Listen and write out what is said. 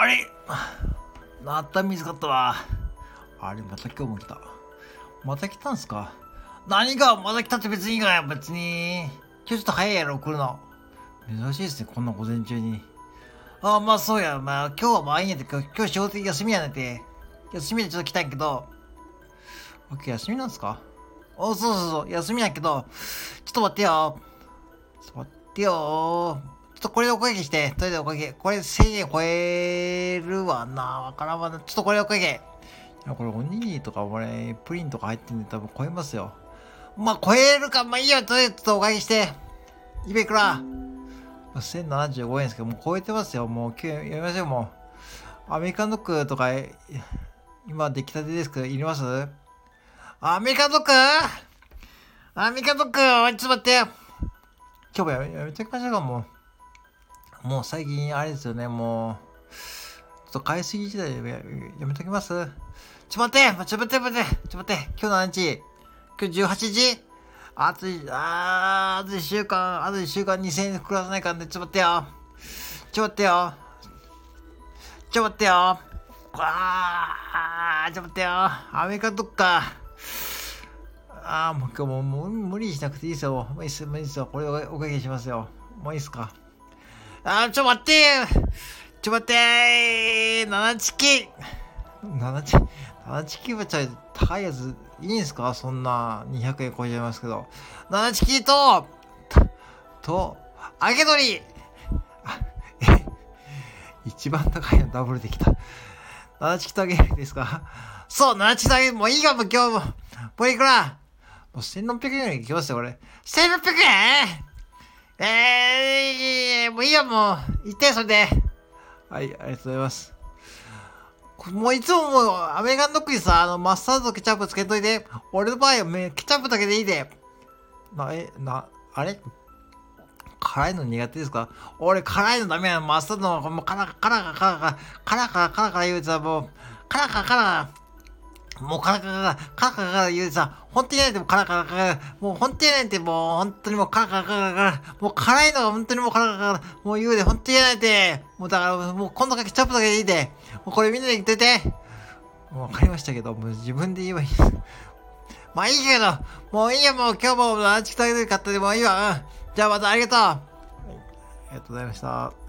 あれ？また見つかったわ。あれ、また今日も来た。また来たんすか？何がまた来たって別にいいかよ、別に。今日ちょっと早いやろ、来るの。珍しいですね、こんな午前中に。ああ、まあそうや。まあ今日はまあいいんやて、今日仕事休みやねて。休みでちょっと来たんやけど。今日休みなんすか？あそうそうそう、休みやけど。ちょっと待ってよ。ちょっと待ってよ。ちょっとこれでおかげして。とりあえずおかげ。これ1000円超えるわな。わからんわな。ちょっとこれおかげ。これおにぎりとか俺、プリンとか入ってんで多分超えますよ。まあ超えるか、まあいいよ。とりあえずちょっとおかげして。いべくら。1075円ですけど、もう超えてますよ。もう、今日やりましょう、もう。アメリカンドッグとか、今出来たてですけど、いります？アメリカンドッグ？アメリカンドッグちょっと待って今日もやめやめておきましょうか、もう。もう最近、あれですよね、もう。ちょっと買いすぎ時代ややめときますちょ待ってちょ待って待ってちょ待って今日何日今日18時？あと、あー、あと1週間、あと1週間2000円暮らさないかんで、ちょっと待ってよ。ちょっと待ってよ。ちょっと待ってよ。あー、ちょっと待ってよ。アメリカどっか？あー、もう今日もうもう無理しなくていいですよ。もういいっす、もういいっすよ。これおおかけしますよ。もういいっすか？あ、ちょ待って。ちょ待って。ー七チキ。七チキ七チキはちょ高いやついいんすか？そんな200円超えちゃいますけど。七チキと、と、揚げ鶏。え、一番高いのダブルできた。七チキと揚げですか？そう、七チキと揚げ、もういいかも今日も。もういくらもう1600円いきますよ、俺。1600円？えー、もういいよ、もう。言って、それで。はい、ありがとうございます。もういつももう、アメリカンドッグにさ、あの、マスタードとケチャップつけといて、俺の場合はめケチャップだけでいいで。な、え、な、あれ？辛いの苦手ですか？俺辛いのダメやマスタードの、もうカラカラカラカラカラカラカラカラカラ言うてさ、もう、カラカラカラもうカラカラカラカラカラカラ言うさ、本当にやないてもカラカラカラ、もう本当にやないてもう本当にもうカラカラカラカラ、もう辛いのが本当にもうカラカラカラ、もう言うで本当にやないて、もうだからもう今度からケチャップだけでいいで、もうこれみんなで言ってて。もう分かりましたけど、もう自分で言えばいい。まあいいけど、もういいや、もう今日もランチ食べて買ったでもいいわ。じゃあまたありがとう。ありがとうございました。